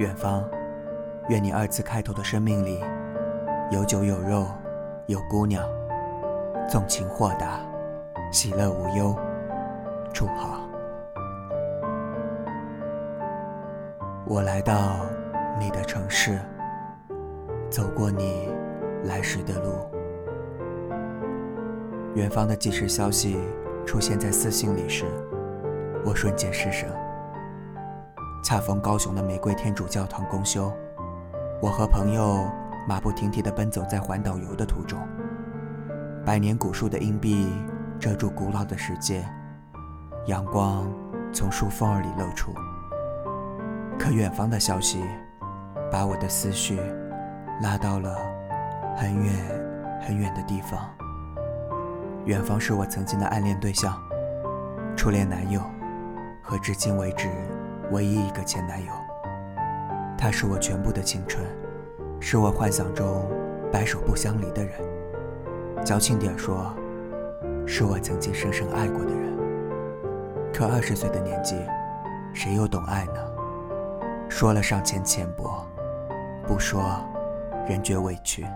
远方，愿你二字开头的生命里，有酒有肉，有姑娘，纵情豁达，喜乐无忧，祝好。我来到你的城市，走过你来时的路。远方的即时消息出现在私信里时，我瞬间失神。恰逢高雄的玫瑰天主教堂公休，我和朋友马不停蹄地奔走在环岛游的途中。百年古树的荫蔽遮住古老的世界，阳光从树缝儿里露出。可远方的消息把我的思绪拉到了很远很远的地方。远方是我曾经的暗恋对象，初恋男友，和至今为止。唯一一个前男友，他是我全部的青春，是我幻想中白首不相离的人。矫情点说，是我曾经深深爱过的人。可二十岁的年纪，谁又懂爱呢？说了尚欠浅薄，不说，人觉委屈。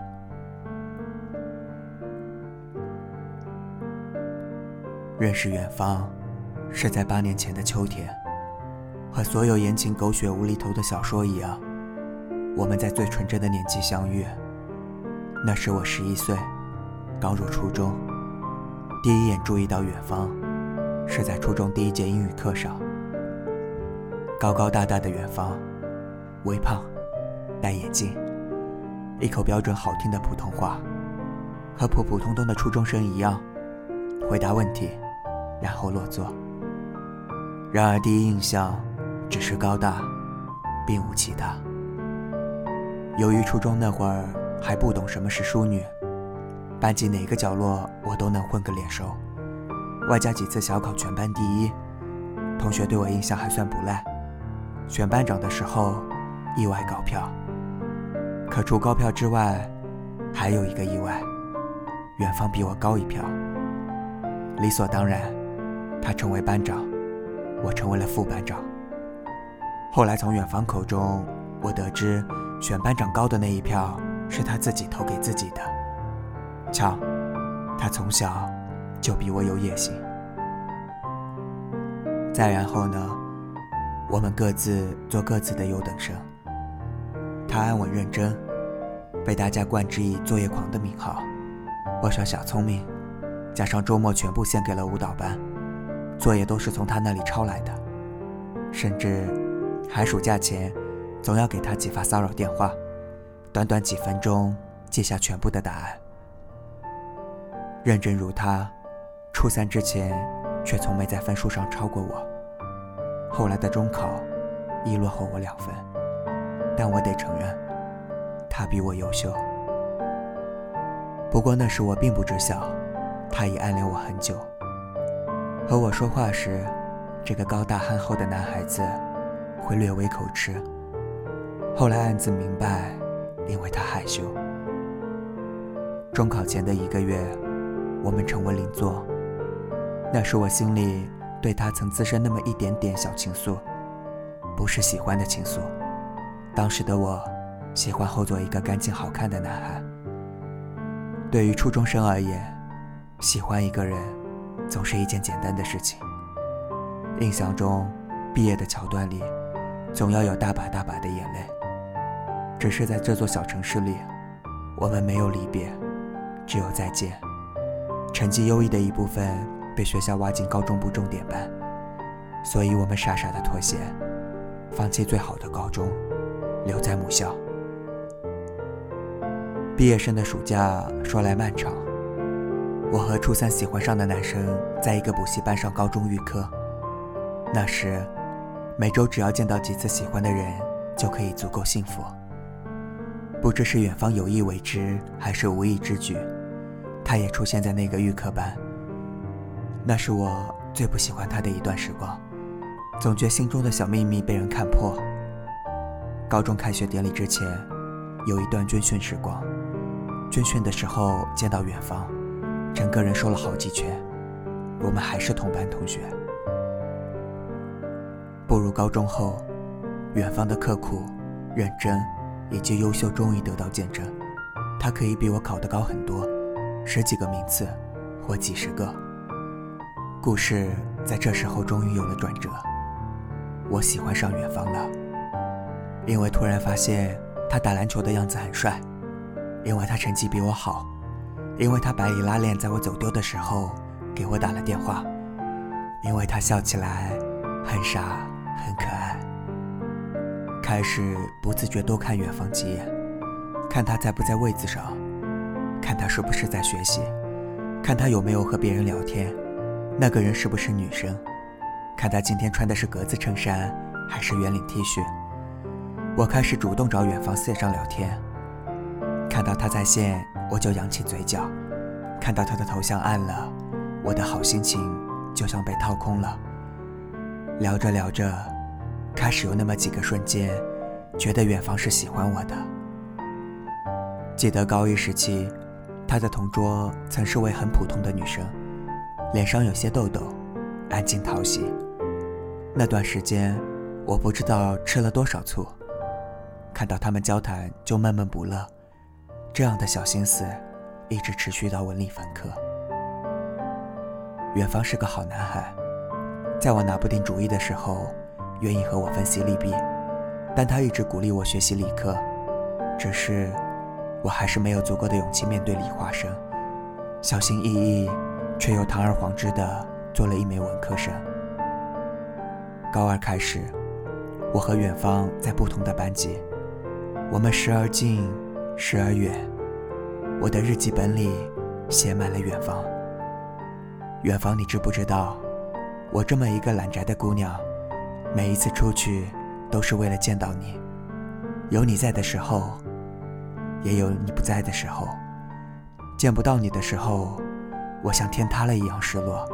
认识远方，是在八年前的秋天。和所有言情狗血无厘头的小说一样，我们在最纯真的年纪相遇。那时我十一岁，刚入初中。第一眼注意到远方，是在初中第一节英语课上。高高大大的远方，微胖，戴眼镜，一口标准好听的普通话，和普普通通的初中生一样，回答问题，然后落座。然而第一印象。只是高大，并无其他。由于初中那会儿还不懂什么是淑女，班级哪个角落我都能混个脸熟，外加几次小考全班第一，同学对我印象还算不赖。选班长的时候，意外高票。可除高票之外，还有一个意外，远方比我高一票。理所当然，他成为班长，我成为了副班长。后来从远方口中，我得知选班长高的那一票是他自己投给自己的。瞧，他从小就比我有野心。再然后呢，我们各自做各自的优等生。他安稳认真，被大家冠之以作业狂的名号。我耍小聪明，加上周末全部献给了舞蹈班，作业都是从他那里抄来的，甚至。寒暑假前，总要给他几发骚扰电话，短短几分钟记下全部的答案。认真如他，初三之前却从没在分数上超过我。后来的中考，亦落后我两分，但我得承认，他比我优秀。不过那时我并不知晓，他已暗恋我很久。和我说话时，这个高大憨厚的男孩子。会略微口吃，后来暗自明白，因为他害羞。中考前的一个月，我们成为邻座。那时我心里对他曾滋生那么一点点小情愫，不是喜欢的情愫。当时的我，喜欢后座一个干净好看的男孩。对于初中生而言，喜欢一个人，总是一件简单的事情。印象中，毕业的桥段里。总要有大把大把的眼泪。只是在这座小城市里，我们没有离别，只有再见。成绩优异的一部分被学校挖进高中部重点班，所以我们傻傻的妥协，放弃最好的高中，留在母校。毕业生的暑假说来漫长，我和初三喜欢上的男生在一个补习班上高中预科，那时。每周只要见到几次喜欢的人，就可以足够幸福。不知是远方有意为之，还是无意之举，他也出现在那个预科班。那是我最不喜欢他的一段时光，总觉心中的小秘密被人看破。高中开学典礼之前，有一段军训时光，军训的时候见到远方，整个人瘦了好几圈。我们还是同班同学。步入高中后，远方的刻苦认真以及优秀终于得到见证。他可以比我考得高很多，十几个名次，或几十个。故事在这时候终于有了转折，我喜欢上远方了，因为突然发现他打篮球的样子很帅，因为他成绩比我好，因为他百里拉链在我走丢的时候给我打了电话，因为他笑起来很傻很可爱。开始不自觉多看远方几眼，看他在不在位子上，看他是不是在学习，看他有没有和别人聊天，那个人是不是女生，看他今天穿的是格子衬衫还是圆领 T 恤。我开始主动找远方线上聊天，看到他在线，我就扬起嘴角；看到他的头像暗了，我的好心情就像被掏空了。聊着聊着。开始有那么几个瞬间，觉得远方是喜欢我的。记得高一时期，他的同桌曾是位很普通的女生，脸上有些痘痘，安静讨喜。那段时间，我不知道吃了多少醋，看到他们交谈就闷闷不乐。这样的小心思，一直持续到文理分科。远方是个好男孩，在我拿不定主意的时候。愿意和我分析利弊，但他一直鼓励我学习理科，只是我还是没有足够的勇气面对理化生，小心翼翼却又堂而皇之的做了一枚文科生。高二开始，我和远方在不同的班级，我们时而近，时而远。我的日记本里写满了远方。远方，你知不知道，我这么一个懒宅的姑娘。每一次出去，都是为了见到你。有你在的时候，也有你不在的时候。见不到你的时候，我像天塌了一样失落。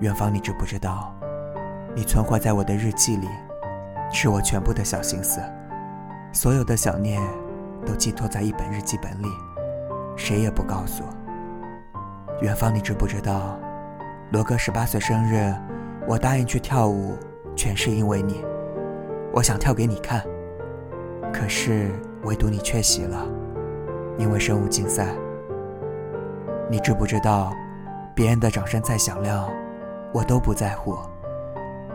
远方，你知不知道？你存活在我的日记里，是我全部的小心思。所有的想念，都寄托在一本日记本里，谁也不告诉。远方，你知不知道？罗哥十八岁生日，我答应去跳舞。全是因为你，我想跳给你看，可是唯独你缺席了，因为生物竞赛。你知不知道，别人的掌声再响亮，我都不在乎，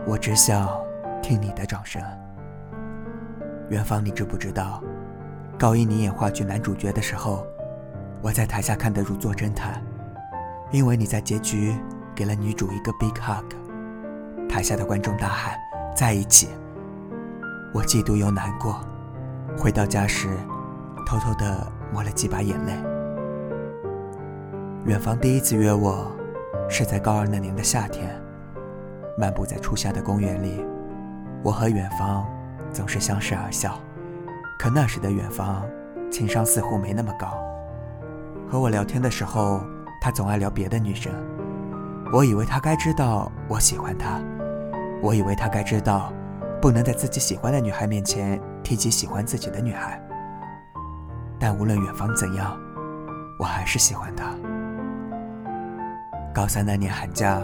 我只想听你的掌声。元芳，你知不知道，高一你演话剧男主角的时候，我在台下看得如坐针毯，因为你在结局给了女主一个 big hug。台下的观众大喊：“在一起！”我嫉妒又难过。回到家时，偷偷的抹了几把眼泪。远方第一次约我，是在高二那年的夏天，漫步在初夏的公园里。我和远方总是相视而笑，可那时的远方情商似乎没那么高。和我聊天的时候，他总爱聊别的女生。我以为他该知道我喜欢他。我以为他该知道，不能在自己喜欢的女孩面前提及喜欢自己的女孩。但无论远方怎样，我还是喜欢他。高三那年寒假，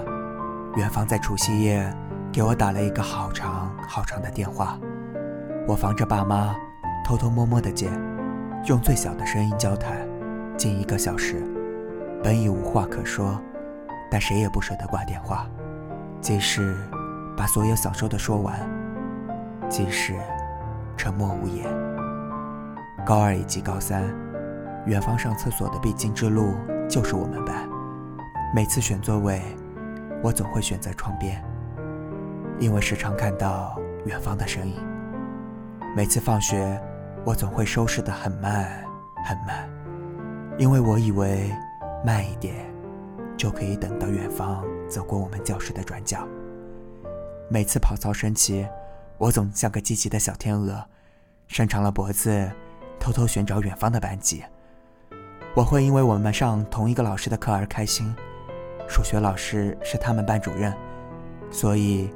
远方在除夕夜给我打了一个好长好长的电话，我防着爸妈，偷偷摸摸的接，用最小的声音交谈，近一个小时。本已无话可说，但谁也不舍得挂电话，即使。把所有想说的说完，即使沉默无言。高二以及高三，远方上厕所的必经之路就是我们班。每次选座位，我总会选择窗边，因为时常看到远方的身影。每次放学，我总会收拾得很慢很慢，因为我以为慢一点就可以等到远方走过我们教室的转角。每次跑操升旗，我总像个积极的小天鹅，伸长了脖子，偷偷寻找远方的班级。我会因为我们上同一个老师的课而开心，数学老师是他们班主任，所以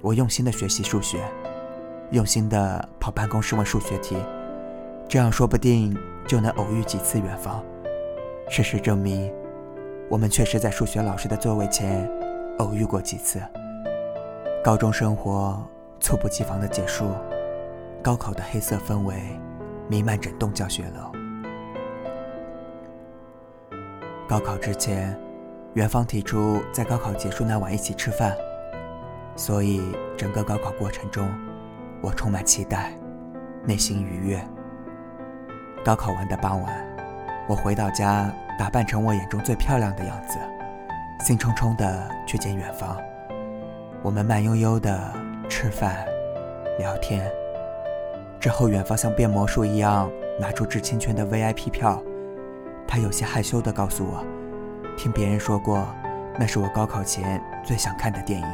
我用心的学习数学，用心的跑办公室问数学题，这样说不定就能偶遇几次远方。事实证明，我们确实在数学老师的座位前偶遇过几次。高中生活猝不及防的结束，高考的黑色氛围弥漫整栋教学楼。高考之前，园方提出在高考结束那晚一起吃饭，所以整个高考过程中，我充满期待，内心愉悦。高考完的傍晚，我回到家，打扮成我眼中最漂亮的样子，兴冲冲地去见远方。我们慢悠悠地吃饭、聊天。之后，远方像变魔术一样拿出致青圈的 VIP 票。他有些害羞地告诉我，听别人说过，那是我高考前最想看的电影。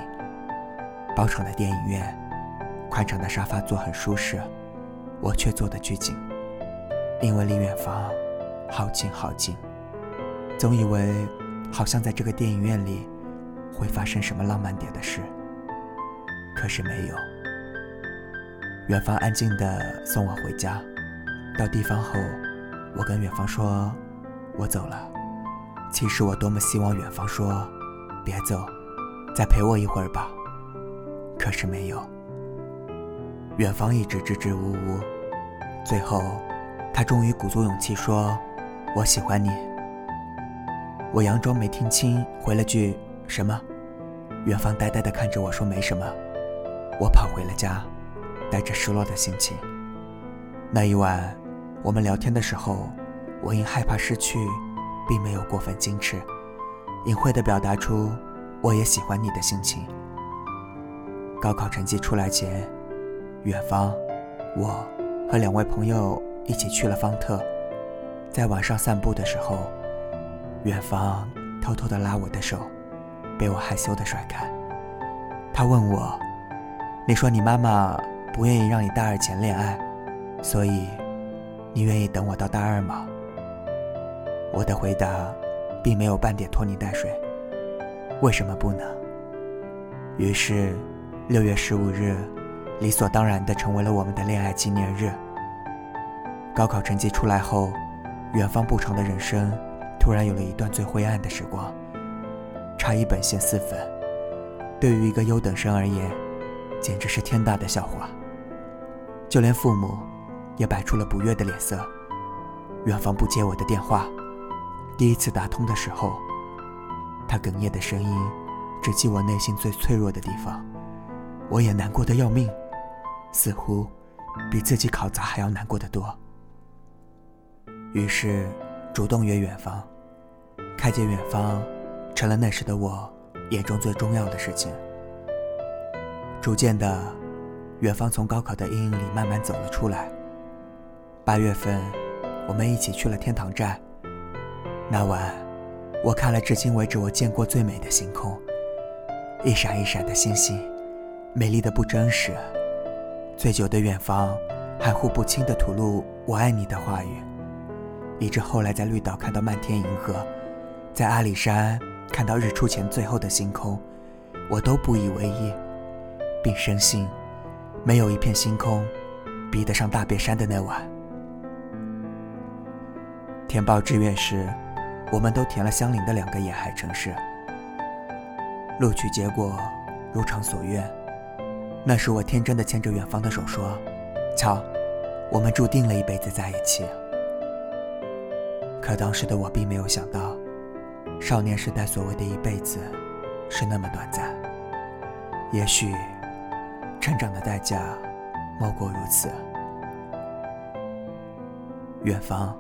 包场的电影院，宽敞的沙发座很舒适，我却坐得拘谨，因为离远方好近好近，总以为好像在这个电影院里会发生什么浪漫点的事，可是没有。远方安静地送我回家，到地方后，我跟远方说。我走了，其实我多么希望远方说：“别走，再陪我一会儿吧。”可是没有。远方一直支支吾吾，最后，他终于鼓足勇气说：“我喜欢你。”我佯装没听清，回了句：“什么？”远方呆呆地看着我说：“没什么。”我跑回了家，带着失落的心情。那一晚，我们聊天的时候。我因害怕失去，并没有过分矜持，隐晦地表达出我也喜欢你的心情。高考成绩出来前，远方，我和两位朋友一起去了方特，在晚上散步的时候，远方偷偷地拉我的手，被我害羞地甩开。他问我：“你说你妈妈不愿意让你大二前恋爱，所以你愿意等我到大二吗？”我的回答，并没有半点拖泥带水。为什么不能？于是，六月十五日，理所当然的成为了我们的恋爱纪念日。高考成绩出来后，远方不长的人生，突然有了一段最灰暗的时光。差一本线四分，对于一个优等生而言，简直是天大的笑话。就连父母，也摆出了不悦的脸色。远方不接我的电话。第一次打通的时候，他哽咽的声音直击我内心最脆弱的地方，我也难过的要命，似乎比自己考砸还要难过的多。于是，主动约远方，看见远方，成了那时的我眼中最重要的事情。逐渐的，远方从高考的阴影里慢慢走了出来。八月份，我们一起去了天堂寨。那晚，我看了至今为止我见过最美的星空，一闪一闪的星星，美丽的不真实。醉酒的远方，含糊不清的吐露“我爱你”的话语，以致后来在绿岛看到漫天银河，在阿里山看到日出前最后的星空，我都不以为意，并深信，没有一片星空，比得上大别山的那晚。填报志愿时。我们都填了相邻的两个沿海城市，录取结果如偿所愿。那时我天真的牵着远方的手说：“瞧，我们注定了一辈子在一起。”可当时的我并没有想到，少年时代所谓的一辈子是那么短暂。也许，成长的代价莫过如此。远方，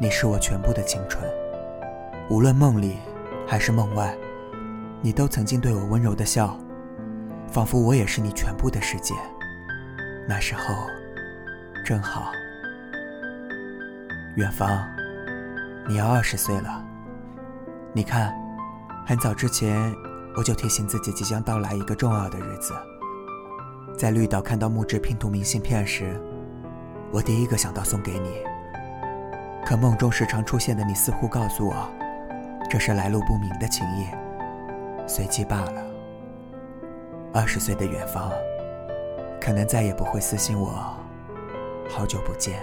你是我全部的青春。无论梦里还是梦外，你都曾经对我温柔的笑，仿佛我也是你全部的世界。那时候，正好。远方，你要二十岁了。你看，很早之前我就提醒自己即将到来一个重要的日子。在绿岛看到木质拼图明信片时，我第一个想到送给你。可梦中时常出现的你似乎告诉我。这是来路不明的情谊，随机罢了。二十岁的远方，可能再也不会私信我，好久不见，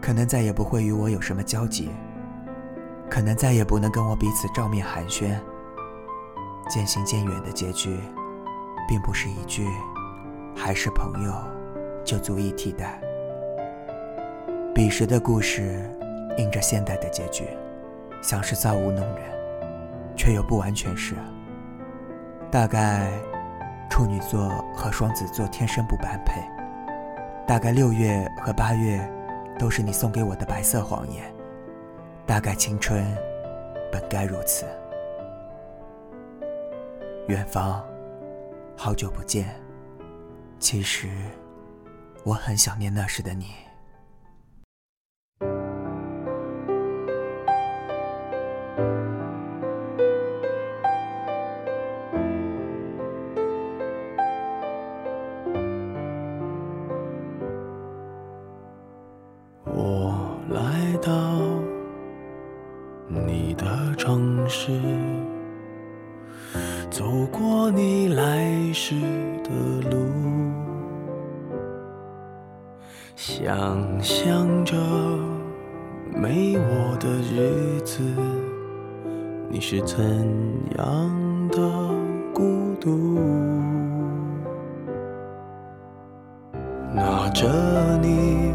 可能再也不会与我有什么交集，可能再也不能跟我彼此照面寒暄。渐行渐远的结局，并不是一句“还是朋友”就足以替代。彼时的故事，映着现代的结局，像是造物弄人，却又不完全是。大概处女座和双子座天生不般配。大概六月和八月，都是你送给我的白色谎言。大概青春，本该如此。远方，好久不见。其实，我很想念那时的你。想象着没我的日子，你是怎样的孤独？拿着你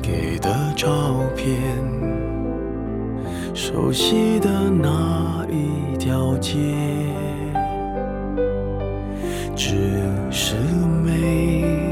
给的照片，熟悉的那一条街。只是没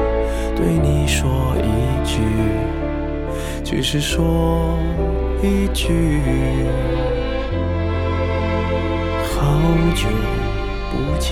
对你说一句，只是说一句，好久不见。